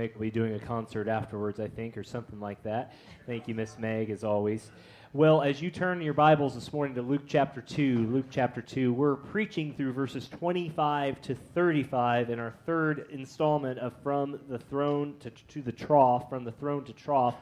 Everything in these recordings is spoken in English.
Meg will be doing a concert afterwards, I think, or something like that. Thank you, Miss Meg, as always. Well, as you turn your Bibles this morning to Luke chapter 2, Luke chapter 2, we're preaching through verses 25 to 35 in our third installment of From the Throne to, to the Trough, From the Throne to Trough.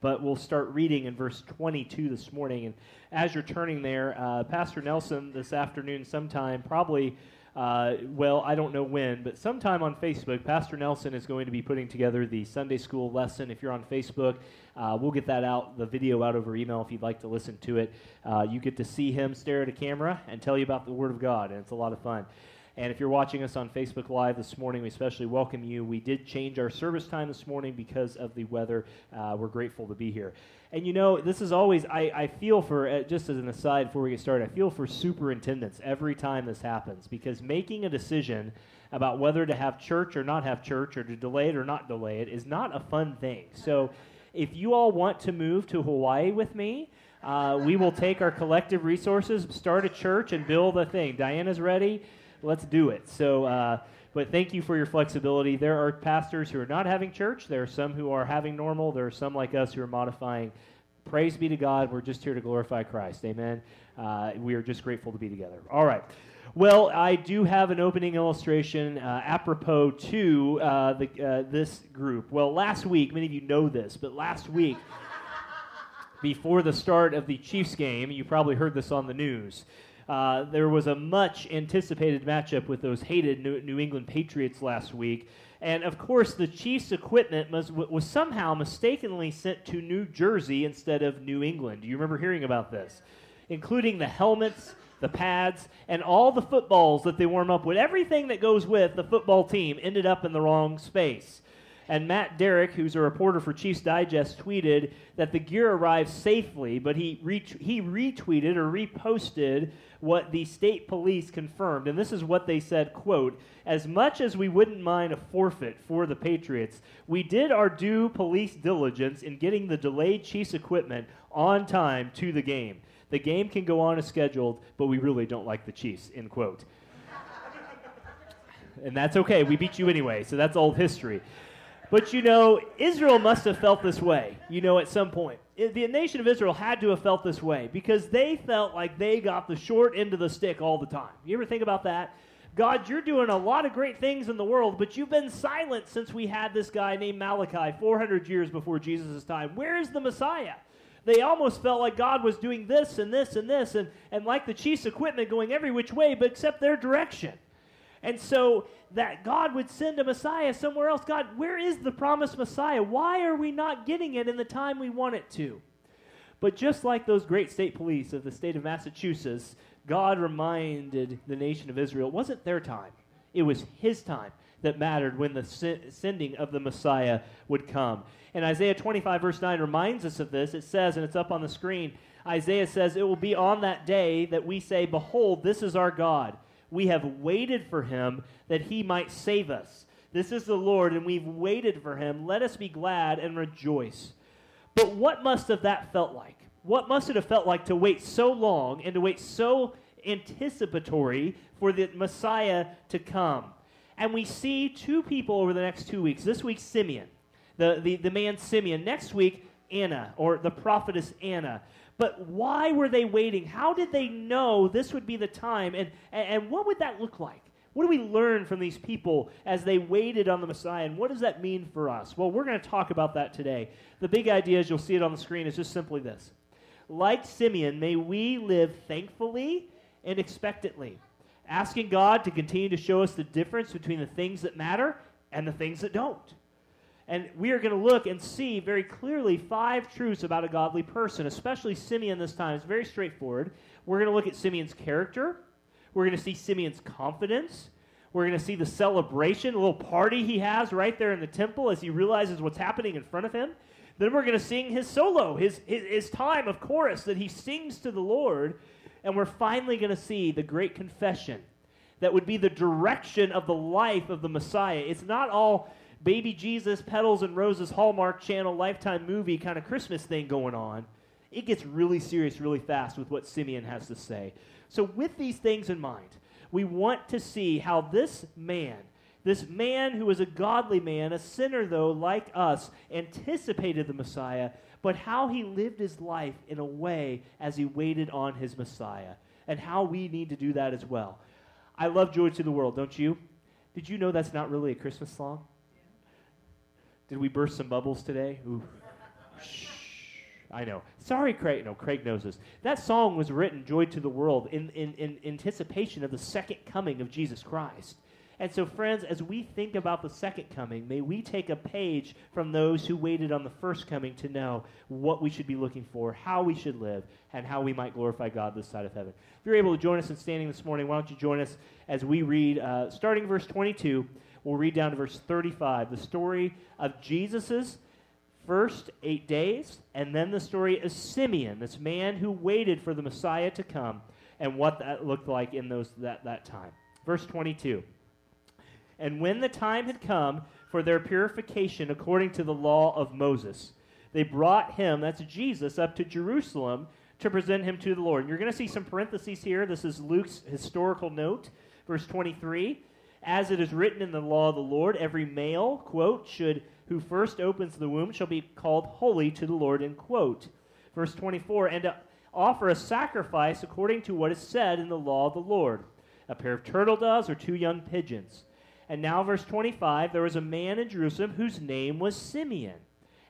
But we'll start reading in verse 22 this morning. And as you're turning there, uh, Pastor Nelson this afternoon, sometime, probably uh, well, I don't know when, but sometime on Facebook, Pastor Nelson is going to be putting together the Sunday school lesson. If you're on Facebook, uh, we'll get that out, the video out over email if you'd like to listen to it. Uh, you get to see him stare at a camera and tell you about the Word of God, and it's a lot of fun. And if you're watching us on Facebook Live this morning, we especially welcome you. We did change our service time this morning because of the weather. Uh, we're grateful to be here. And you know, this is always, I, I feel for, uh, just as an aside before we get started, I feel for superintendents every time this happens because making a decision about whether to have church or not have church or to delay it or not delay it is not a fun thing. So if you all want to move to Hawaii with me, uh, we will take our collective resources, start a church, and build a thing. Diana's ready. Let's do it. So, uh, but thank you for your flexibility. There are pastors who are not having church. There are some who are having normal. There are some like us who are modifying. Praise be to God. We're just here to glorify Christ. Amen. Uh, we are just grateful to be together. All right. Well, I do have an opening illustration uh, apropos to uh, the, uh, this group. Well, last week, many of you know this, but last week, before the start of the Chiefs game, you probably heard this on the news. Uh, there was a much anticipated matchup with those hated New, New, England Patriots last week. And of course, the Chiefs' equipment was, was somehow mistakenly sent to New Jersey instead of New England. Do you remember hearing about this? Including the helmets, the pads, and all the footballs that they warm up with. Everything that goes with the football team ended up in the wrong space. And Matt Derrick, who's a reporter for Chiefs Digest, tweeted that the gear arrived safely, but he, ret- he retweeted or reposted what the state police confirmed. And this is what they said, quote, as much as we wouldn't mind a forfeit for the Patriots, we did our due police diligence in getting the delayed Chiefs equipment on time to the game. The game can go on as scheduled, but we really don't like the Chiefs, end quote. and that's okay. We beat you anyway, so that's old history. But you know, Israel must have felt this way, you know, at some point. It, the nation of Israel had to have felt this way because they felt like they got the short end of the stick all the time. You ever think about that? God, you're doing a lot of great things in the world, but you've been silent since we had this guy named Malachi 400 years before Jesus' time. Where is the Messiah? They almost felt like God was doing this and this and this, and, and like the Chiefs' equipment going every which way, but except their direction. And so that God would send a Messiah somewhere else. God, where is the promised Messiah? Why are we not getting it in the time we want it to? But just like those great state police of the state of Massachusetts, God reminded the nation of Israel it wasn't their time, it was His time that mattered when the sending of the Messiah would come. And Isaiah 25, verse 9, reminds us of this. It says, and it's up on the screen Isaiah says, It will be on that day that we say, Behold, this is our God we have waited for him that he might save us. This is the Lord, and we've waited for him. Let us be glad and rejoice. But what must have that felt like? What must it have felt like to wait so long and to wait so anticipatory for the Messiah to come? And we see two people over the next two weeks. This week, Simeon, the, the, the man Simeon. Next week, Anna, or the prophetess Anna. But why were they waiting? How did they know this would be the time? And, and, what would that look like? What do we learn from these people as they waited on the Messiah? And what does that mean for us? Well, we're going to talk about that today. The big idea, as you'll see it on the screen, is just simply this. Like Simeon, may we live thankfully and expectantly, asking God to continue to show us the difference between the things that matter and the things that don't. And we are going to look and see very clearly five truths about a godly person, especially Simeon this time. It's very straightforward. We're going to look at Simeon's character. We're going to see Simeon's confidence. We're going to see the celebration, a little party he has right there in the temple as he realizes what's happening in front of him. Then we're going to sing his solo, his, his, his time of chorus that he sings to the Lord. And we're finally going to see the great confession that would be the direction of the life of the Messiah. It's not all baby Jesus, petals and roses, Hallmark Channel, Lifetime movie kind of Christmas thing going on. It gets really serious really fast with what Simeon has to say. So, with these things in mind, we want to see how this man, this man who was a godly man, a sinner though, like us, anticipated the Messiah, but how he lived his life in a way as he waited on his Messiah, and how we need to do that as well. I love Joy to the World, don't you? Did you know that's not really a Christmas song? Did we burst some bubbles today? Ooh. Shh. I know. Sorry, Craig. No, Craig knows this. That song was written, Joy to the World, in, in, in anticipation of the second coming of Jesus Christ. And so, friends, as we think about the second coming, may we take a page from those who waited on the first coming to know what we should be looking for, how we should live, and how we might glorify God this side of heaven. If you're able to join us in standing this morning, why don't you join us as we read, uh, starting verse 22, we'll read down to verse 35, the story of Jesus' first eight days, and then the story of Simeon, this man who waited for the Messiah to come, and what that looked like in those that, that time. Verse 22. And when the time had come for their purification according to the law of Moses, they brought him, that's Jesus, up to Jerusalem to present him to the Lord. And you're going to see some parentheses here. This is Luke's historical note, verse 23. As it is written in the law of the Lord, every male, quote, should who first opens the womb shall be called holy to the Lord, end quote. Verse 24, and to offer a sacrifice according to what is said in the law of the Lord, a pair of turtle doves or two young pigeons. And now, verse 25 there was a man in Jerusalem whose name was Simeon.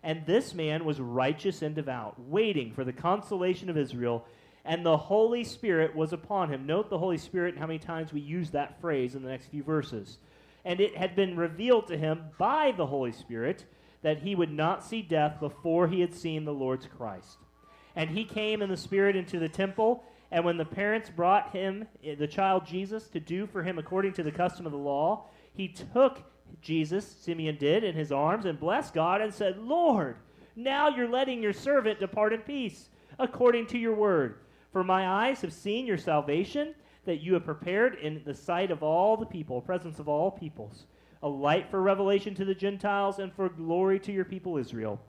And this man was righteous and devout, waiting for the consolation of Israel, and the Holy Spirit was upon him. Note the Holy Spirit and how many times we use that phrase in the next few verses. And it had been revealed to him by the Holy Spirit that he would not see death before he had seen the Lord's Christ. And he came in the Spirit into the temple. And when the parents brought him, eh, the child Jesus, to do for him according to the custom of the law, he took Jesus, Simeon did, in his arms and blessed God and said, Lord, now you're letting your servant depart in peace, according to your word. For my eyes have seen your salvation, that you have prepared in the sight of all the people, presence of all peoples, a light for revelation to the Gentiles and for glory to your people Israel.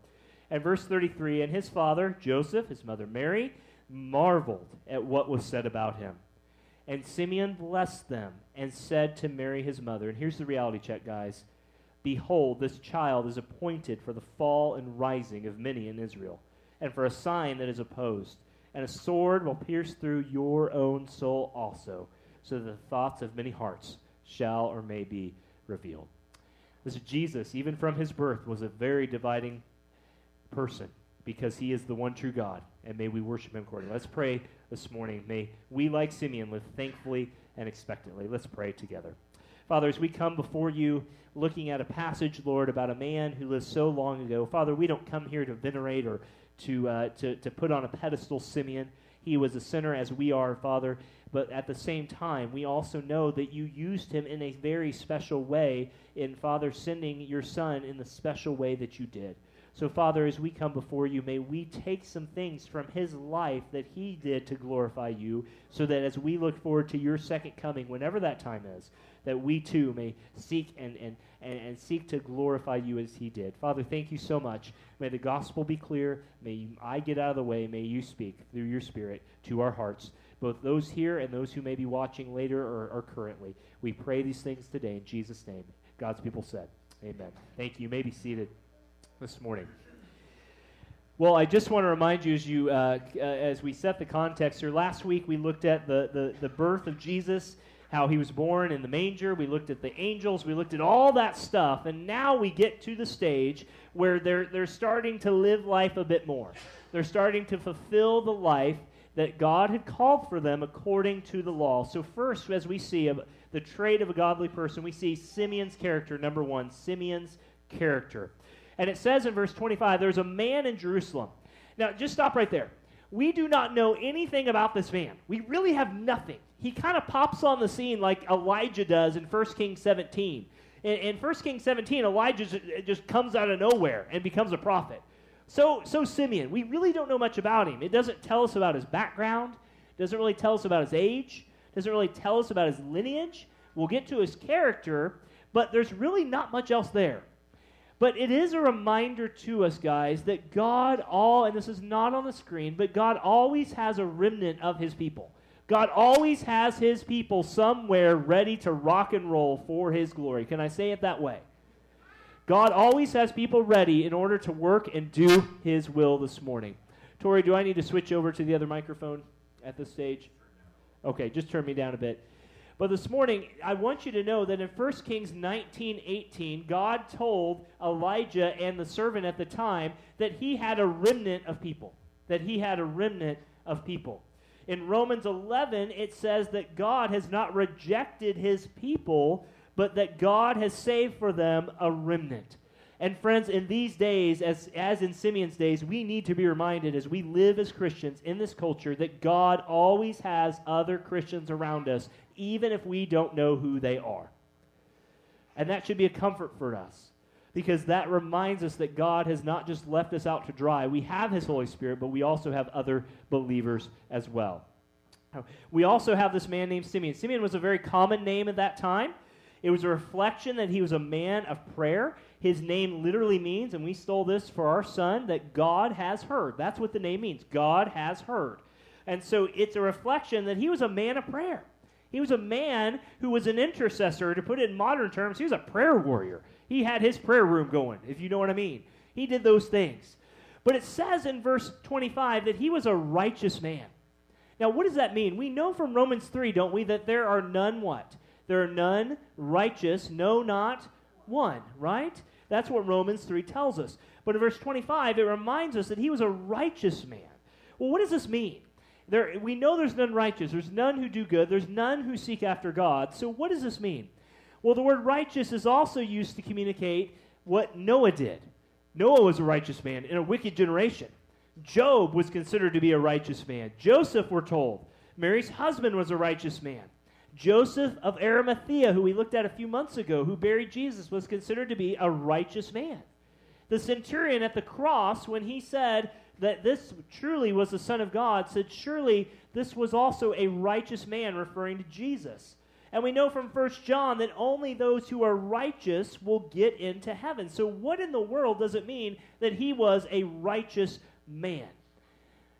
And verse 33 And his father, Joseph, his mother Mary, marveled at what was said about him. And Simeon blessed them and said to Mary his mother, and here's the reality check, guys Behold, this child is appointed for the fall and rising of many in Israel, and for a sign that is opposed. And a sword will pierce through your own soul also, so that the thoughts of many hearts shall or may be revealed. This Jesus, even from his birth, was a very dividing person because he is the one true God, and may we worship him accordingly. Let's pray this morning. May we, like Simeon, live thankfully and expectantly. Let's pray together. Father, as we come before you looking at a passage, Lord, about a man who lived so long ago, Father, we don't come here to venerate or to, uh, to, to put on a pedestal Simeon. He was a sinner as we are, Father, but at the same time, we also know that you used him in a very special way in, Father, sending your Son in the special way that you did. So, Father, as we come before you, may we take some things from his life that he did to glorify you, so that as we look forward to your second coming, whenever that time is, that we too may seek and, and, and, and seek to glorify you as he did. Father, thank you so much. May the gospel be clear. May I get out of the way. May you speak through your spirit to our hearts, both those here and those who may be watching later or, or currently. We pray these things today in Jesus' name. God's people said, Amen. Thank you. You may be seated this morning. Well, I just want to remind you as you uh, uh, as we set the context here. Last week we looked at the, the, the birth of Jesus, how he was born in the manger. We looked at the angels. We looked at all that stuff, and now we get to the stage where they're they're starting to live life a bit more. They're starting to fulfill the life that God had called for them according to the law. So first, as we see a, the trait of a godly person, we see Simeon's character. Number one, Simeon's character. And it says in verse 25, there's a man in Jerusalem. Now, just stop right there. We do not know anything about this man. We really have nothing. he kind of pops on the scene like Elijah does in 1 Kings 17. In, in 1 Kings 17, Elijah just, just comes out of nowhere and becomes a prophet. So, so Simeon, we really don't know much about him. It doesn't tell us about his background, doesn't really tell us about his age, doesn't really tell us about his lineage. We'll get to his character, but there's really not much else there. But it is a reminder to us, guys, that God all, and this is not on the screen, but God always has a remnant of his people. God always has his people somewhere ready to rock and roll for his glory. Can I say it that way? God always has people ready in order to work and do his will this morning. Tori, do I need to switch over to the other microphone at this stage? Okay, just turn me down a bit. But this morning, I want you to know that in 1 Kings 19 18, God told Elijah and the servant at the time that he had a remnant of people. That he had a remnant of people. In Romans 11, it says that God has not rejected his people, but that God has saved for them a remnant. And friends, in these days, as, as in Simeon's days, we need to be reminded as we live as Christians in this culture that God always has other Christians around us, even if we don't know who they are. And that should be a comfort for us because that reminds us that God has not just left us out to dry. We have His Holy Spirit, but we also have other believers as well. We also have this man named Simeon. Simeon was a very common name at that time. It was a reflection that he was a man of prayer. His name literally means, and we stole this for our son, that God has heard. That's what the name means. God has heard. And so it's a reflection that he was a man of prayer. He was a man who was an intercessor. To put it in modern terms, he was a prayer warrior. He had his prayer room going, if you know what I mean. He did those things. But it says in verse 25 that he was a righteous man. Now, what does that mean? We know from Romans 3, don't we, that there are none what? There are none righteous, no, not one, right? That's what Romans 3 tells us. But in verse 25, it reminds us that he was a righteous man. Well, what does this mean? There, we know there's none righteous. There's none who do good. There's none who seek after God. So, what does this mean? Well, the word righteous is also used to communicate what Noah did. Noah was a righteous man in a wicked generation. Job was considered to be a righteous man. Joseph, we're told, Mary's husband was a righteous man. Joseph of Arimathea, who we looked at a few months ago, who buried Jesus, was considered to be a righteous man. The centurion at the cross, when he said that this truly was the Son of God, said, Surely this was also a righteous man, referring to Jesus. And we know from 1 John that only those who are righteous will get into heaven. So, what in the world does it mean that he was a righteous man?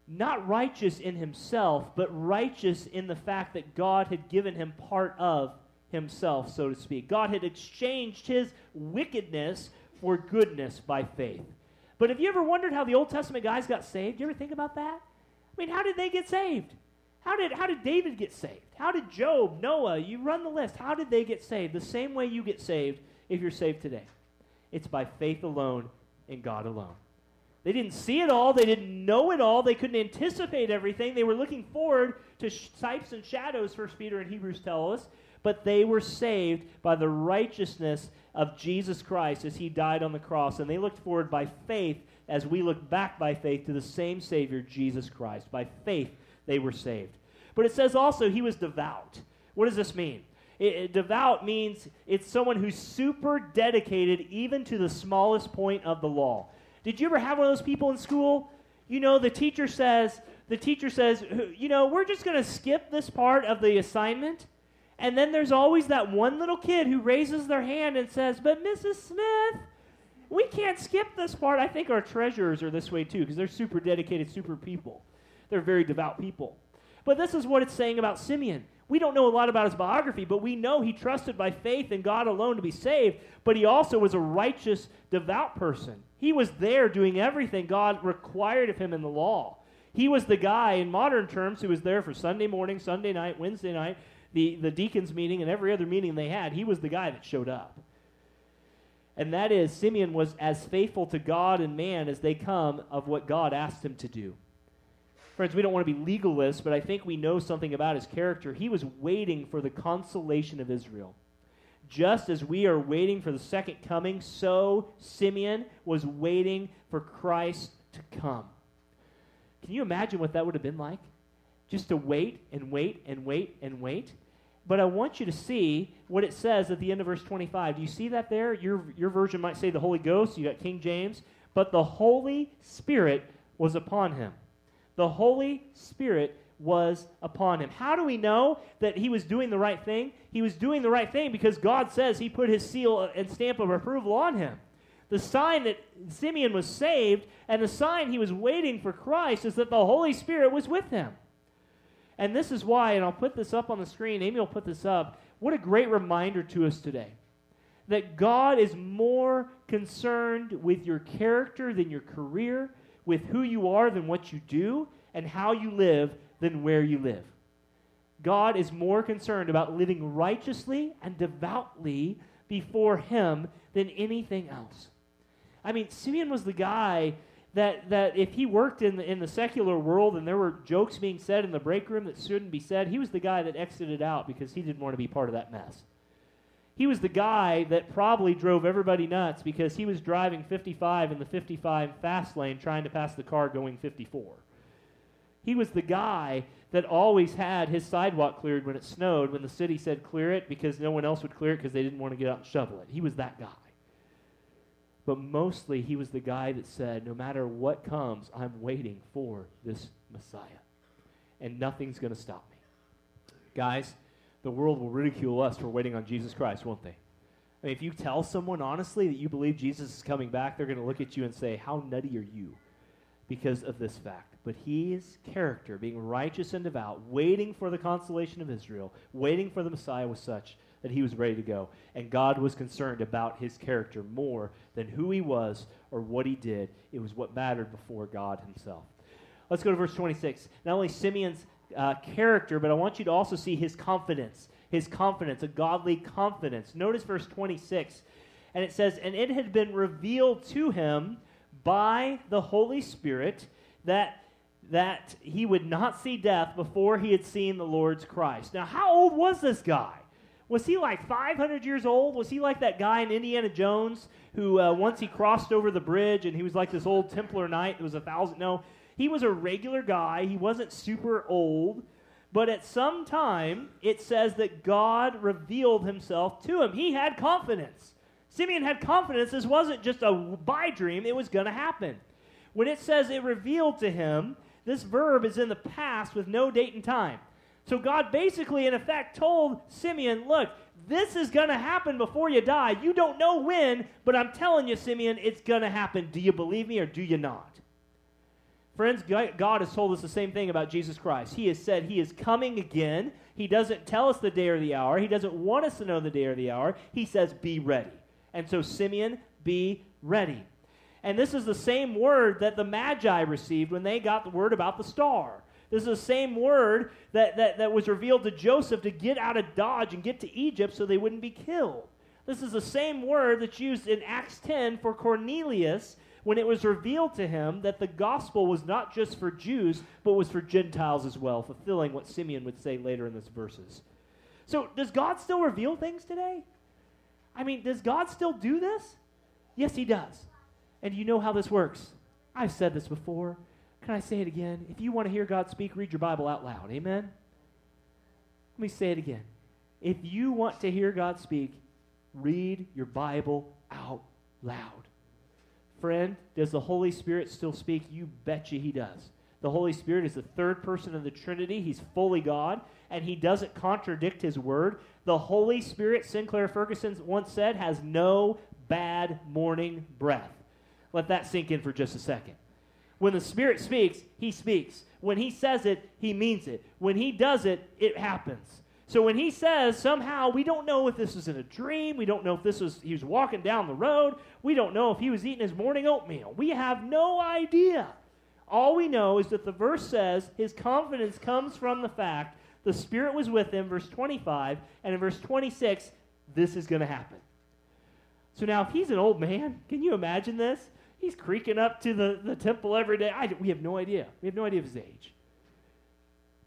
Not righteous in himself, but righteous in the fact that God had given him part of himself, so to speak. God had exchanged his wickedness for goodness by faith. But have you ever wondered how the Old Testament guys got saved? You ever think about that? I mean, how did they get saved? How did, how did David get saved? How did Job, Noah, you run the list. How did they get saved? The same way you get saved if you're saved today. It's by faith alone in God alone. They didn't see it all. They didn't know it all. They couldn't anticipate everything. They were looking forward to sh- types and shadows, First Peter and Hebrews tell us. But they were saved by the righteousness of Jesus Christ as he died on the cross. And they looked forward by faith as we look back by faith to the same Savior, Jesus Christ. By faith, they were saved. But it says also he was devout. What does this mean? It, it, devout means it's someone who's super dedicated even to the smallest point of the law. Did you ever have one of those people in school? You know, the teacher says, the teacher says, you know, we're just going to skip this part of the assignment. And then there's always that one little kid who raises their hand and says, But Mrs. Smith, we can't skip this part. I think our treasurers are this way too, because they're super dedicated, super people. They're very devout people. But this is what it's saying about Simeon. We don't know a lot about his biography, but we know he trusted by faith in God alone to be saved, but he also was a righteous, devout person. He was there doing everything God required of him in the law. He was the guy, in modern terms, who was there for Sunday morning, Sunday night, Wednesday night, the, the deacons' meeting, and every other meeting they had. He was the guy that showed up. And that is, Simeon was as faithful to God and man as they come of what God asked him to do. Friends, we don't want to be legalists, but I think we know something about his character. He was waiting for the consolation of Israel. Just as we are waiting for the second coming, so Simeon was waiting for Christ to come. Can you imagine what that would have been like? just to wait and wait and wait and wait. But I want you to see what it says at the end of verse 25. Do you see that there? Your, your version might say the Holy Ghost. You got King James. But the Holy Spirit was upon him. The Holy Spirit was upon him. How do we know that he was doing the right thing? He was doing the right thing because God says he put his seal and stamp of approval on him. The sign that Simeon was saved and the sign he was waiting for Christ is that the Holy Spirit was with him. And this is why, and I'll put this up on the screen, Amy will put this up. What a great reminder to us today that God is more concerned with your character than your career, with who you are than what you do, and how you live than where you live. God is more concerned about living righteously and devoutly before Him than anything else. I mean, Simeon was the guy that, that if he worked in the, in the secular world and there were jokes being said in the break room that shouldn't be said, he was the guy that exited out because he didn't want to be part of that mess. He was the guy that probably drove everybody nuts because he was driving 55 in the 55 fast lane trying to pass the car going 54. He was the guy that always had his sidewalk cleared when it snowed when the city said clear it because no one else would clear it because they didn't want to get out and shovel it. He was that guy. But mostly, he was the guy that said, no matter what comes, I'm waiting for this Messiah. And nothing's going to stop me. Guys, the world will ridicule us for waiting on Jesus Christ, won't they? I mean, if you tell someone honestly that you believe Jesus is coming back, they're going to look at you and say, How nutty are you? Because of this fact. But his character, being righteous and devout, waiting for the consolation of Israel, waiting for the Messiah, was such that he was ready to go. And God was concerned about his character more than who he was or what he did. It was what mattered before God himself. Let's go to verse 26. Not only Simeon's uh, character, but I want you to also see his confidence. His confidence, a godly confidence. Notice verse 26. And it says, And it had been revealed to him by the Holy Spirit that that he would not see death before he had seen the Lord's Christ. Now, how old was this guy? Was he like 500 years old? Was he like that guy in Indiana Jones who uh, once he crossed over the bridge and he was like this old Templar knight that was a thousand? No, he was a regular guy. He wasn't super old. But at some time, it says that God revealed himself to him. He had confidence. Simeon had confidence. This wasn't just a by dream, it was going to happen. When it says it revealed to him, this verb is in the past with no date and time. So God basically, in effect, told Simeon, look, this is going to happen before you die. You don't know when, but I'm telling you, Simeon, it's going to happen. Do you believe me or do you not? Friends, God has told us the same thing about Jesus Christ. He has said He is coming again. He doesn't tell us the day or the hour. He doesn't want us to know the day or the hour. He says, be ready. And so, Simeon, be ready. And this is the same word that the Magi received when they got the word about the star. This is the same word that, that, that was revealed to Joseph to get out of Dodge and get to Egypt so they wouldn't be killed. This is the same word that's used in Acts 10 for Cornelius when it was revealed to him that the gospel was not just for Jews, but was for Gentiles as well, fulfilling what Simeon would say later in this verses. So, does God still reveal things today? I mean, does God still do this? Yes, He does. And you know how this works. I've said this before. Can I say it again? If you want to hear God speak, read your Bible out loud. Amen? Let me say it again. If you want to hear God speak, read your Bible out loud. Friend, does the Holy Spirit still speak? You betcha he does. The Holy Spirit is the third person of the Trinity. He's fully God, and he doesn't contradict his word. The Holy Spirit, Sinclair Ferguson once said, has no bad morning breath. Let that sink in for just a second. When the Spirit speaks, He speaks. When He says it, He means it. When He does it, it happens. So when He says, somehow, we don't know if this was in a dream. We don't know if this was, He was walking down the road. We don't know if He was eating His morning oatmeal. We have no idea. All we know is that the verse says His confidence comes from the fact the Spirit was with Him, verse 25, and in verse 26, this is going to happen. So now, if He's an old man, can you imagine this? He's creaking up to the, the temple every day. I, we have no idea. We have no idea of his age.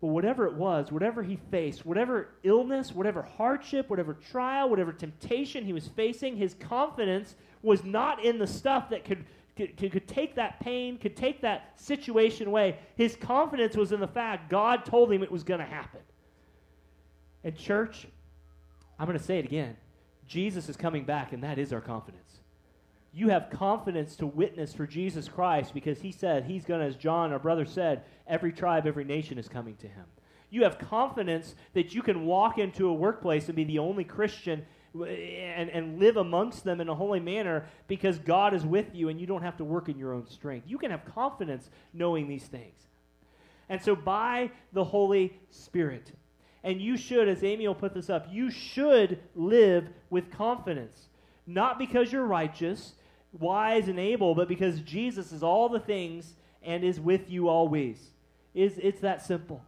But whatever it was, whatever he faced, whatever illness, whatever hardship, whatever trial, whatever temptation he was facing, his confidence was not in the stuff that could could, could take that pain, could take that situation away. His confidence was in the fact God told him it was going to happen. And, church, I'm going to say it again Jesus is coming back, and that is our confidence. You have confidence to witness for Jesus Christ because he said he's going to, as John, our brother, said, every tribe, every nation is coming to him. You have confidence that you can walk into a workplace and be the only Christian and, and live amongst them in a holy manner because God is with you and you don't have to work in your own strength. You can have confidence knowing these things. And so, by the Holy Spirit, and you should, as Amy will put this up, you should live with confidence. Not because you're righteous, wise, and able, but because Jesus is all the things and is with you always. Is it's that simple.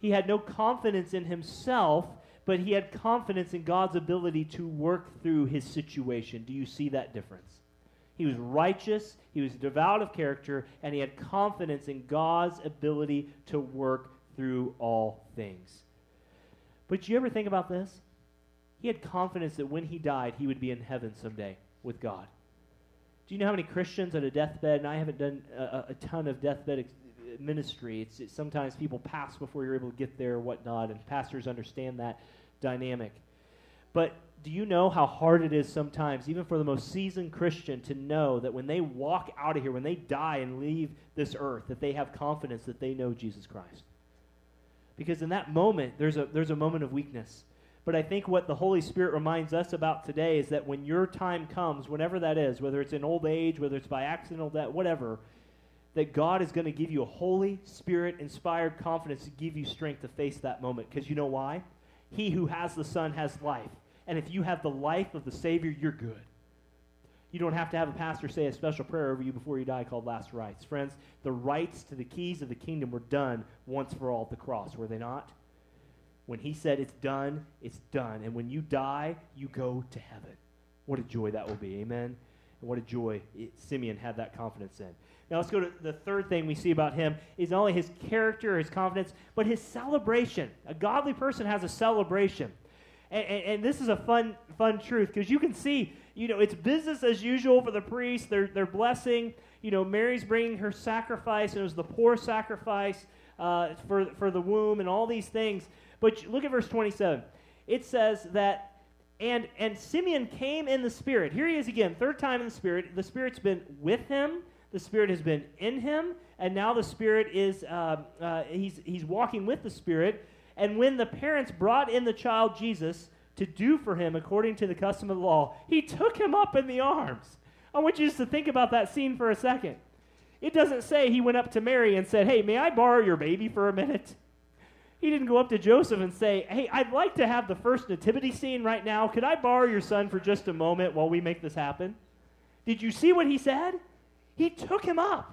He had no confidence in himself, but he had confidence in God's ability to work through his situation. Do you see that difference? He was righteous, he was devout of character, and he had confidence in God's ability to work through all things. But you ever think about this? He had confidence that when he died, he would be in heaven someday with God. Do you know how many Christians at a deathbed, and I haven't done a, a ton of deathbed ex- ministry, it's, it's, sometimes people pass before you're able to get there whatnot, and pastors understand that dynamic. But do you know how hard it is sometimes, even for the most seasoned Christian, to know that when they walk out of here, when they die and leave this earth, that they have confidence that they know Jesus Christ? Because in that moment, there's a, there's a moment of weakness. But I think what the Holy Spirit reminds us about today is that when your time comes, whenever that is, whether it's in old age, whether it's by accidental death, whatever, that God is going to give you a Holy Spirit inspired confidence to give you strength to face that moment. Because you know why? He who has the Son has life. And if you have the life of the Savior, you're good. You don't have to have a pastor say a special prayer over you before you die called last rites. Friends, the rights to the keys of the kingdom were done once for all at the cross, were they not? When he said it's done, it's done. And when you die, you go to heaven. What a joy that will be. Amen. And what a joy it, Simeon had that confidence in. Now let's go to the third thing we see about him is not only his character, his confidence, but his celebration. A godly person has a celebration. And, and, and this is a fun, fun truth because you can see you know, it's business as usual for the priest. They're, they're blessing. You know, Mary's bringing her sacrifice, and it was the poor sacrifice uh, for, for the womb and all these things. But look at verse 27. It says that, and, and Simeon came in the Spirit. Here he is again, third time in the Spirit. The Spirit's been with him, the Spirit has been in him, and now the Spirit is, uh, uh, he's, he's walking with the Spirit. And when the parents brought in the child Jesus, to do for him according to the custom of the law, he took him up in the arms. I want you just to think about that scene for a second. It doesn't say he went up to Mary and said, Hey, may I borrow your baby for a minute? He didn't go up to Joseph and say, Hey, I'd like to have the first nativity scene right now. Could I borrow your son for just a moment while we make this happen? Did you see what he said? He took him up.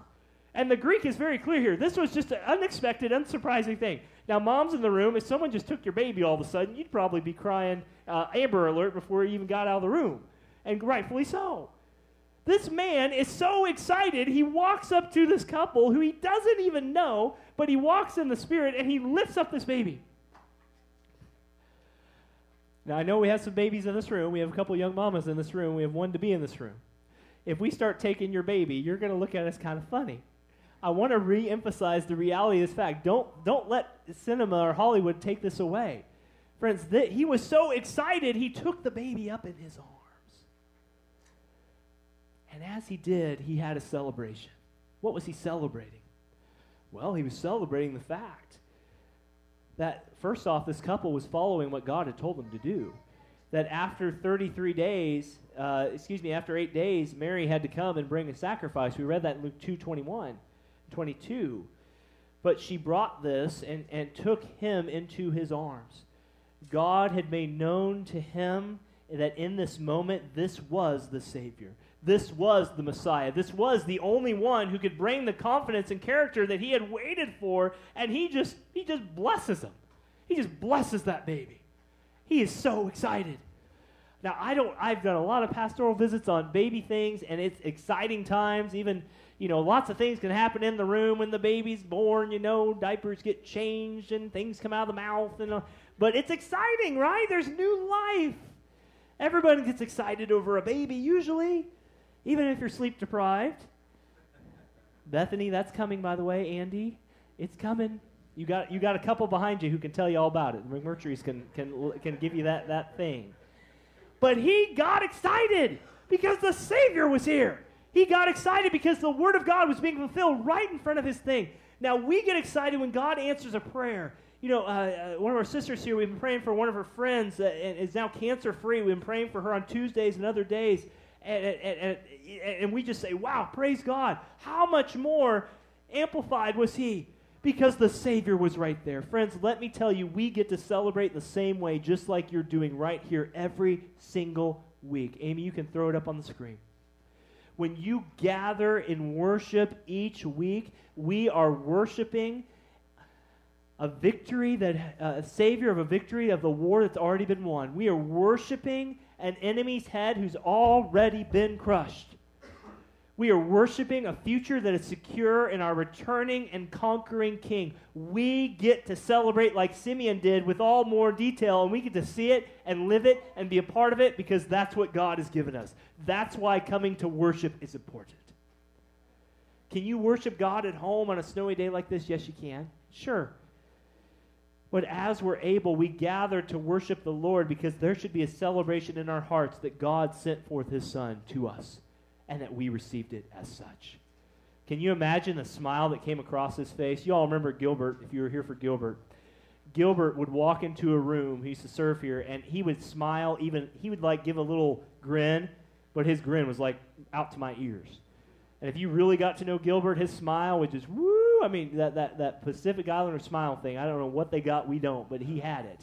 And the Greek is very clear here. This was just an unexpected, unsurprising thing. Now, mom's in the room. If someone just took your baby all of a sudden, you'd probably be crying uh, Amber Alert before you even got out of the room. And rightfully so. This man is so excited, he walks up to this couple who he doesn't even know, but he walks in the spirit and he lifts up this baby. Now, I know we have some babies in this room. We have a couple young mamas in this room. We have one to be in this room. If we start taking your baby, you're going to look at us kind of funny. I want to re-emphasize the reality of this fact. Don't, don't let cinema or Hollywood take this away. Friends, th- he was so excited, he took the baby up in his arms. And as he did, he had a celebration. What was he celebrating? Well, he was celebrating the fact that, first off, this couple was following what God had told them to do. That after 33 days, uh, excuse me, after eight days, Mary had to come and bring a sacrifice. We read that in Luke 2 21, 22. But she brought this and, and took him into his arms. God had made known to him that in this moment, this was the Savior. This was the Messiah. This was the only one who could bring the confidence and character that he had waited for, and he just he just blesses him. He just blesses that baby. He is so excited. Now I don't I've done a lot of pastoral visits on baby things and it's exciting times. Even, you know, lots of things can happen in the room when the baby's born, you know, diapers get changed and things come out of the mouth and but it's exciting, right? There's new life. Everybody gets excited over a baby usually. even if you're sleep deprived. Bethany, that's coming, by the way. Andy, it's coming. You got, you got a couple behind you who can tell you all about it. McMurtry's can, can, can give you that, that thing. But he got excited because the Savior was here. He got excited because the Word of God was being fulfilled right in front of his thing. Now, we get excited when God answers a prayer. You know, uh, uh, one of our sisters here, we've been praying for one of her friends uh, and is now cancer free. We've been praying for her on Tuesdays and other days. And, and, and, and we just say, wow, praise God. How much more amplified was he? Because the Savior was right there. Friends, let me tell you, we get to celebrate the same way, just like you're doing right here every single week. Amy, you can throw it up on the screen when you gather in worship each week, we are worshiping a victory that uh, a savior of a victory of the war that's already been won. We are worshiping an enemy's head who's already been crushed. We are worshiping a future that is secure in our returning and conquering King. We get to celebrate like Simeon did with all more detail, and we get to see it and live it and be a part of it because that's what God has given us. That's why coming to worship is important. Can you worship God at home on a snowy day like this? Yes, you can. Sure. But as we're able, we gather to worship the Lord because there should be a celebration in our hearts that God sent forth his Son to us and that we received it as such. Can you imagine the smile that came across his face? You all remember Gilbert, if you were here for Gilbert. Gilbert would walk into a room, he used to serve here, and he would smile, even, he would like give a little grin, but his grin was like out to my ears. And if you really got to know Gilbert, his smile would just woo. I mean, that, that, that Pacific Islander smile thing, I don't know what they got, we don't, but he had it.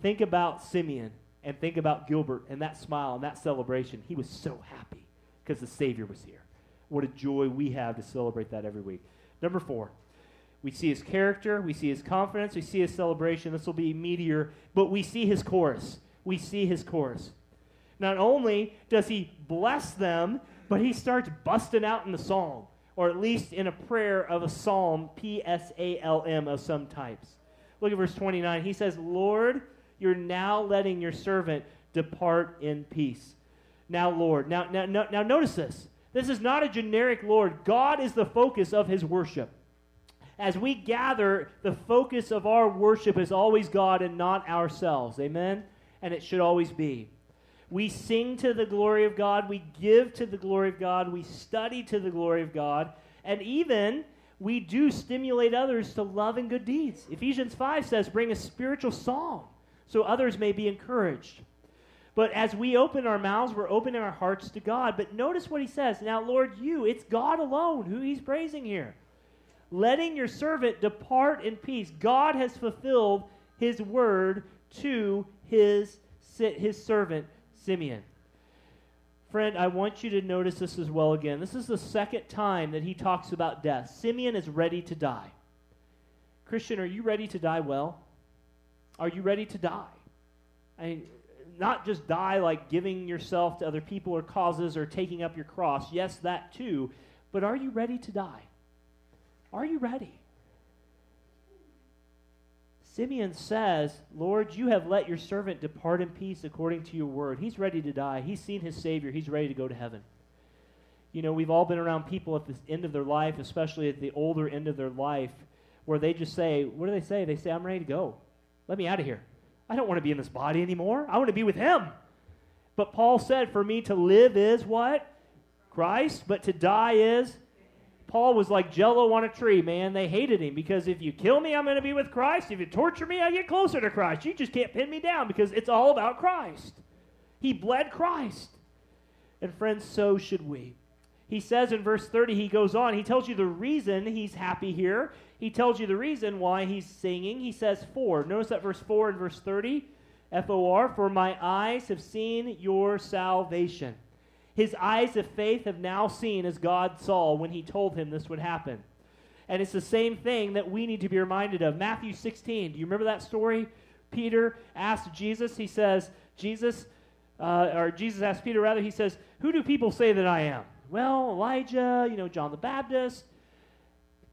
Think about Simeon and think about Gilbert and that smile and that celebration. He was so happy because the Savior was here. What a joy we have to celebrate that every week. Number four, we see his character, we see his confidence, we see his celebration. This will be meteor, but we see his chorus. We see his chorus. Not only does he bless them, but he starts busting out in the psalm, or at least in a prayer of a psalm, P S A L M, of some types. Look at verse 29. He says, Lord, you're now letting your servant depart in peace. Now, Lord. Now, now, now, now notice this. This is not a generic Lord. God is the focus of his worship. As we gather, the focus of our worship is always God and not ourselves. Amen? And it should always be. We sing to the glory of God. We give to the glory of God. We study to the glory of God. And even we do stimulate others to love and good deeds. Ephesians 5 says, bring a spiritual song so others may be encouraged. But as we open our mouths, we're opening our hearts to God. But notice what he says. Now, Lord, you, it's God alone who he's praising here. Letting your servant depart in peace. God has fulfilled his word to his, his servant, Simeon. Friend, I want you to notice this as well again. This is the second time that he talks about death. Simeon is ready to die. Christian, are you ready to die well? Are you ready to die? I mean, not just die like giving yourself to other people or causes or taking up your cross. Yes, that too. But are you ready to die? Are you ready? Simeon says, Lord, you have let your servant depart in peace according to your word. He's ready to die. He's seen his Savior. He's ready to go to heaven. You know, we've all been around people at the end of their life, especially at the older end of their life, where they just say, What do they say? They say, I'm ready to go. Let me out of here. I don't want to be in this body anymore. I want to be with him. But Paul said, For me to live is what? Christ, but to die is. Paul was like jello on a tree, man. They hated him because if you kill me, I'm going to be with Christ. If you torture me, I get closer to Christ. You just can't pin me down because it's all about Christ. He bled Christ. And friends, so should we. He says in verse 30, he goes on, he tells you the reason he's happy here he tells you the reason why he's singing. He says, For. Notice that verse 4 and verse 30. F O R. For my eyes have seen your salvation. His eyes of faith have now seen as God saw when he told him this would happen. And it's the same thing that we need to be reminded of. Matthew 16. Do you remember that story? Peter asked Jesus, he says, Jesus, uh, or Jesus asked Peter rather, he says, Who do people say that I am? Well, Elijah, you know, John the Baptist.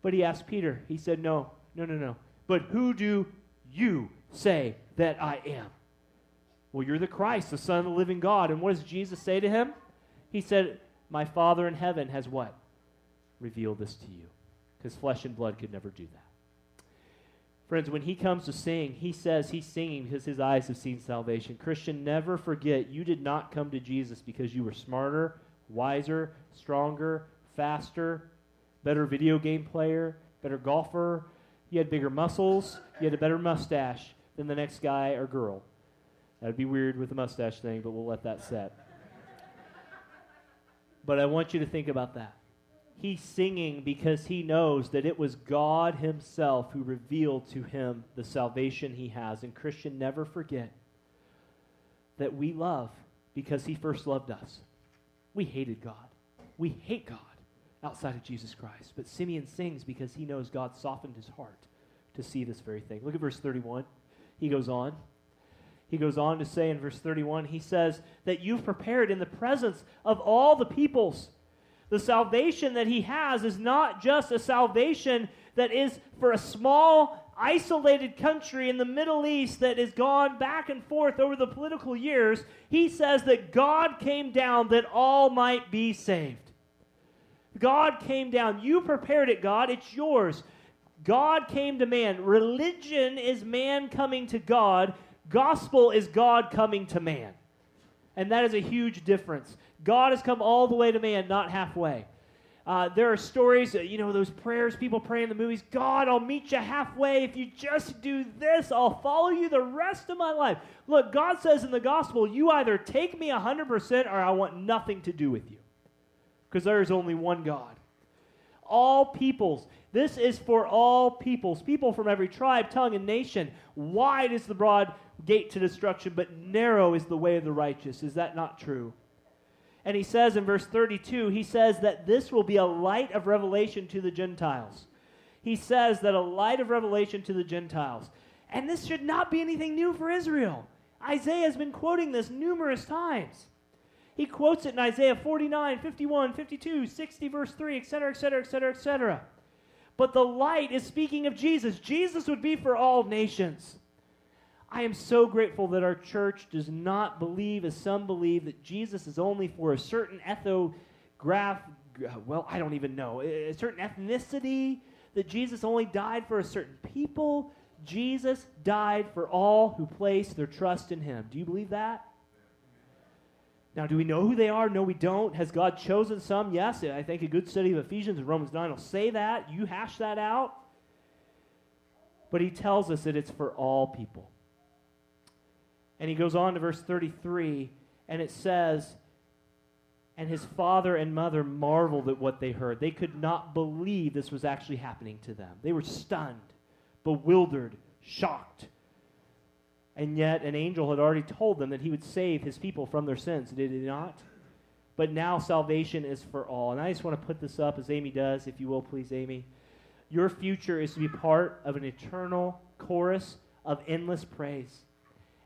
But he asked Peter, he said, No, no, no, no. But who do you say that I am? Well, you're the Christ, the Son of the living God. And what does Jesus say to him? He said, My Father in heaven has what? Revealed this to you. Because flesh and blood could never do that. Friends, when he comes to sing, he says he's singing because his eyes have seen salvation. Christian, never forget you did not come to Jesus because you were smarter, wiser, stronger, faster, better video game player, better golfer, you had bigger muscles, you had a better mustache than the next guy or girl. That would be weird with the mustache thing, but we'll let that set. but I want you to think about that. He's singing because he knows that it was God Himself who revealed to him the salvation he has. And Christian, never forget that we love because He first loved us. We hated God. We hate God outside of Jesus Christ. But Simeon sings because he knows God softened his heart to see this very thing. Look at verse 31. He goes on. He goes on to say in verse 31, he says, That you've prepared in the presence of all the peoples. The salvation that he has is not just a salvation that is for a small, isolated country in the Middle East that has gone back and forth over the political years. He says that God came down that all might be saved. God came down. You prepared it, God. It's yours. God came to man. Religion is man coming to God. Gospel is God coming to man. And that is a huge difference. God has come all the way to man, not halfway. Uh, there are stories, you know, those prayers people pray in the movies God, I'll meet you halfway. If you just do this, I'll follow you the rest of my life. Look, God says in the gospel, you either take me 100% or I want nothing to do with you because there is only one God. All peoples. This is for all peoples, people from every tribe, tongue, and nation. Wide is the broad gate to destruction, but narrow is the way of the righteous. Is that not true? And he says in verse 32, he says that this will be a light of revelation to the Gentiles. He says that a light of revelation to the Gentiles. And this should not be anything new for Israel. Isaiah has been quoting this numerous times. He quotes it in Isaiah 49, 51, 52, 60, verse 3, etc., etc., etc., etc. But the light is speaking of Jesus. Jesus would be for all nations. I am so grateful that our church does not believe, as some believe, that Jesus is only for a certain ethograph, well, I don't even know, a certain ethnicity, that Jesus only died for a certain people. Jesus died for all who place their trust in him. Do you believe that? Now, do we know who they are? No, we don't. Has God chosen some? Yes. I think a good study of Ephesians and Romans 9 will say that. You hash that out. But he tells us that it's for all people. And he goes on to verse 33, and it says, And his father and mother marveled at what they heard. They could not believe this was actually happening to them. They were stunned, bewildered, shocked. And yet, an angel had already told them that he would save his people from their sins, did he not? But now salvation is for all. And I just want to put this up as Amy does, if you will, please, Amy. Your future is to be part of an eternal chorus of endless praise.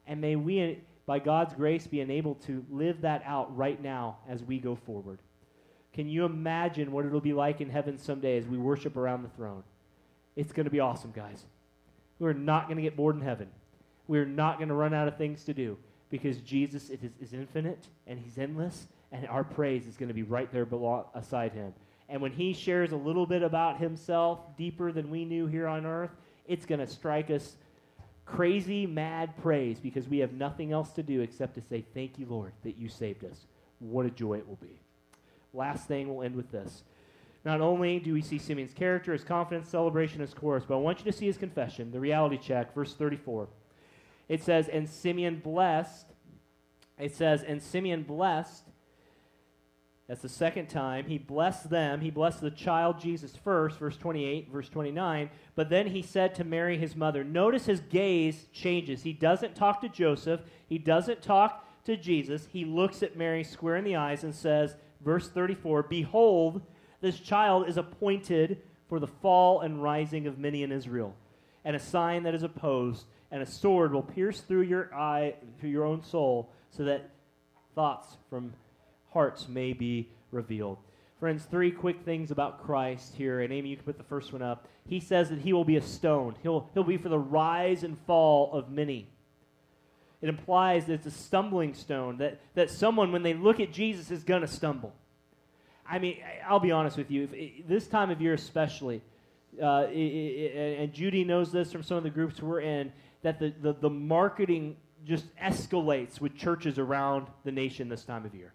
And may we, by God's grace, be enabled to live that out right now as we go forward. Can you imagine what it'll be like in heaven someday as we worship around the throne? It's going to be awesome, guys. We're not going to get bored in heaven. We're not going to run out of things to do because Jesus is, is infinite and he's endless, and our praise is going to be right there beside him. And when he shares a little bit about himself deeper than we knew here on earth, it's going to strike us crazy, mad praise because we have nothing else to do except to say, Thank you, Lord, that you saved us. What a joy it will be. Last thing, we'll end with this. Not only do we see Simeon's character, his confidence, celebration, his chorus, but I want you to see his confession, the reality check, verse 34. It says, and Simeon blessed. It says, and Simeon blessed. That's the second time. He blessed them. He blessed the child Jesus first, verse 28, verse 29. But then he said to Mary, his mother, notice his gaze changes. He doesn't talk to Joseph, he doesn't talk to Jesus. He looks at Mary square in the eyes and says, verse 34, Behold, this child is appointed for the fall and rising of many in Israel, and a sign that is opposed and a sword will pierce through your eye, through your own soul, so that thoughts from hearts may be revealed. Friends, three quick things about Christ here, and Amy, you can put the first one up. He says that he will be a stone. He'll, he'll be for the rise and fall of many. It implies that it's a stumbling stone, that, that someone, when they look at Jesus, is going to stumble. I mean, I'll be honest with you. If, this time of year, especially, uh, it, it, and Judy knows this from some of the groups we're in, that the, the, the marketing just escalates with churches around the nation this time of year.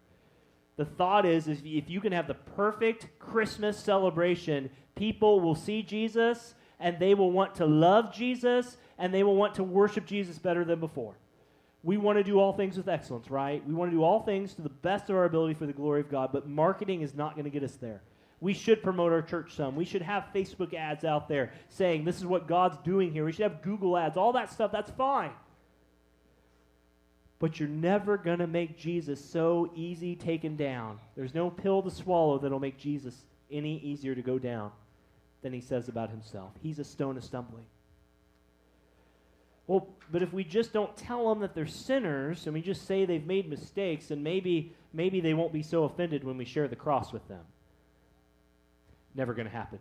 The thought is, is if you can have the perfect Christmas celebration, people will see Jesus and they will want to love Jesus and they will want to worship Jesus better than before. We want to do all things with excellence, right? We want to do all things to the best of our ability for the glory of God, but marketing is not going to get us there. We should promote our church some. We should have Facebook ads out there saying this is what God's doing here. We should have Google ads, all that stuff. That's fine. But you're never going to make Jesus so easy taken down. There's no pill to swallow that'll make Jesus any easier to go down than he says about himself. He's a stone of stumbling. Well, but if we just don't tell them that they're sinners and we just say they've made mistakes, then maybe maybe they won't be so offended when we share the cross with them. Never going to happen.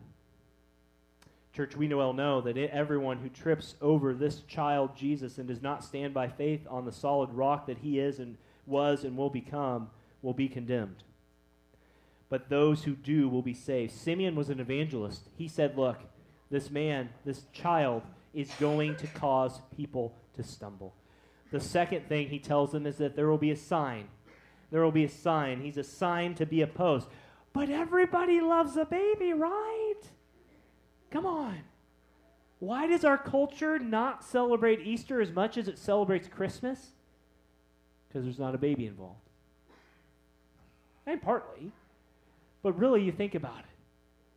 Church, we well know that it, everyone who trips over this child Jesus and does not stand by faith on the solid rock that he is and was and will become will be condemned. But those who do will be saved. Simeon was an evangelist. He said, Look, this man, this child, is going to cause people to stumble. The second thing he tells them is that there will be a sign. There will be a sign. He's a sign to be opposed. But everybody loves a baby, right? Come on. Why does our culture not celebrate Easter as much as it celebrates Christmas? Because there's not a baby involved. And partly. But really, you think about it.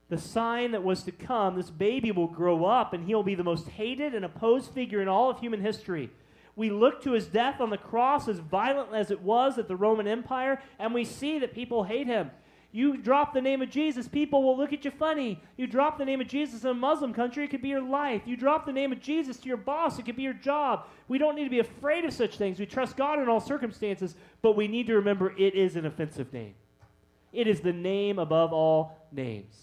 The sign that was to come, this baby will grow up and he'll be the most hated and opposed figure in all of human history. We look to his death on the cross, as violent as it was at the Roman Empire, and we see that people hate him. You drop the name of Jesus, people will look at you funny. You drop the name of Jesus in a Muslim country, it could be your life. You drop the name of Jesus to your boss, it could be your job. We don't need to be afraid of such things. We trust God in all circumstances, but we need to remember it is an offensive name. It is the name above all names.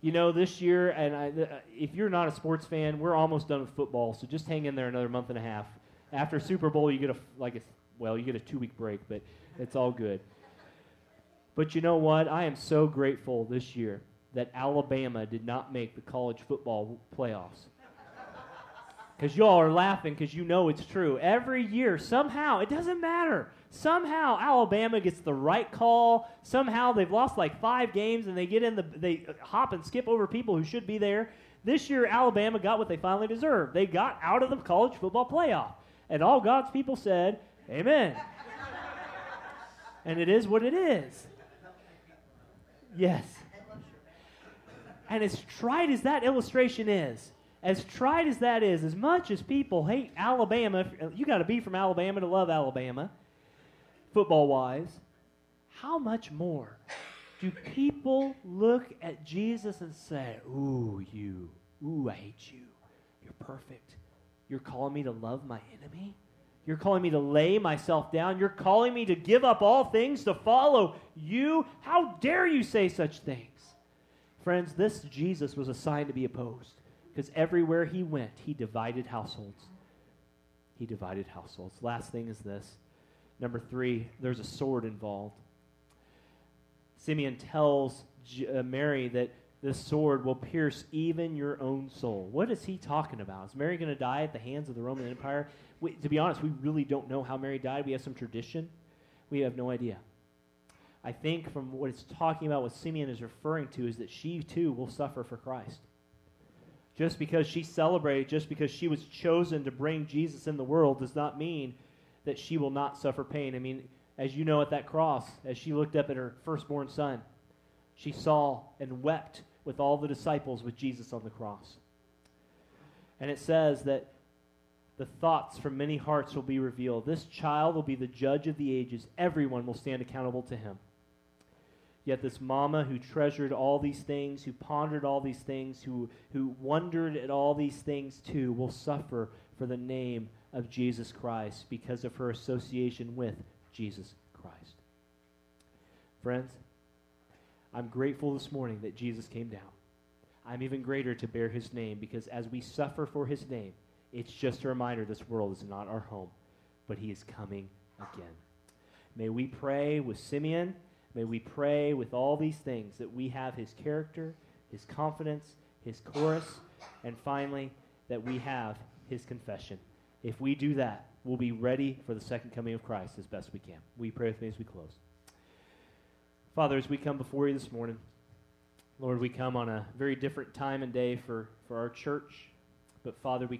You know, this year, and I, uh, if you're not a sports fan, we're almost done with football, so just hang in there another month and a half. After Super Bowl, you get a like a well, you get a two week break, but it's all good. But you know what? I am so grateful this year that Alabama did not make the college football playoffs. Because y'all are laughing because you know it's true. Every year, somehow, it doesn't matter. Somehow Alabama gets the right call. Somehow they've lost like five games and they get in the they hop and skip over people who should be there. This year Alabama got what they finally deserved. They got out of the college football playoff. And all God's people said, Amen. and it is what it is. Yes. And as trite as that illustration is, as trite as that is, as much as people hate Alabama, you got to be from Alabama to love Alabama, football wise, how much more do people look at Jesus and say, Ooh, you, ooh, I hate you. You're perfect. You're calling me to love my enemy? You're calling me to lay myself down. You're calling me to give up all things to follow you. How dare you say such things? Friends, this Jesus was a sign to be opposed because everywhere he went, he divided households. He divided households. Last thing is this. Number three, there's a sword involved. Simeon tells uh, Mary that this sword will pierce even your own soul. What is he talking about? Is Mary going to die at the hands of the Roman Empire? We, to be honest, we really don't know how Mary died. We have some tradition. We have no idea. I think from what it's talking about, what Simeon is referring to, is that she too will suffer for Christ. Just because she celebrated, just because she was chosen to bring Jesus in the world, does not mean that she will not suffer pain. I mean, as you know, at that cross, as she looked up at her firstborn son, she saw and wept with all the disciples with Jesus on the cross. And it says that the thoughts from many hearts will be revealed. This child will be the judge of the ages. Everyone will stand accountable to him. Yet this mama who treasured all these things, who pondered all these things, who, who wondered at all these things too, will suffer for the name of Jesus Christ because of her association with Jesus Christ. Friends, I'm grateful this morning that Jesus came down. I'm even greater to bear his name because as we suffer for his name, it's just a reminder this world is not our home, but he is coming again. May we pray with Simeon May we pray with all these things that we have his character, his confidence, his chorus, and finally, that we have his confession. If we do that, we'll be ready for the second coming of Christ as best we can. We pray with me as we close. Father, as we come before you this morning, Lord, we come on a very different time and day for, for our church. But Father, we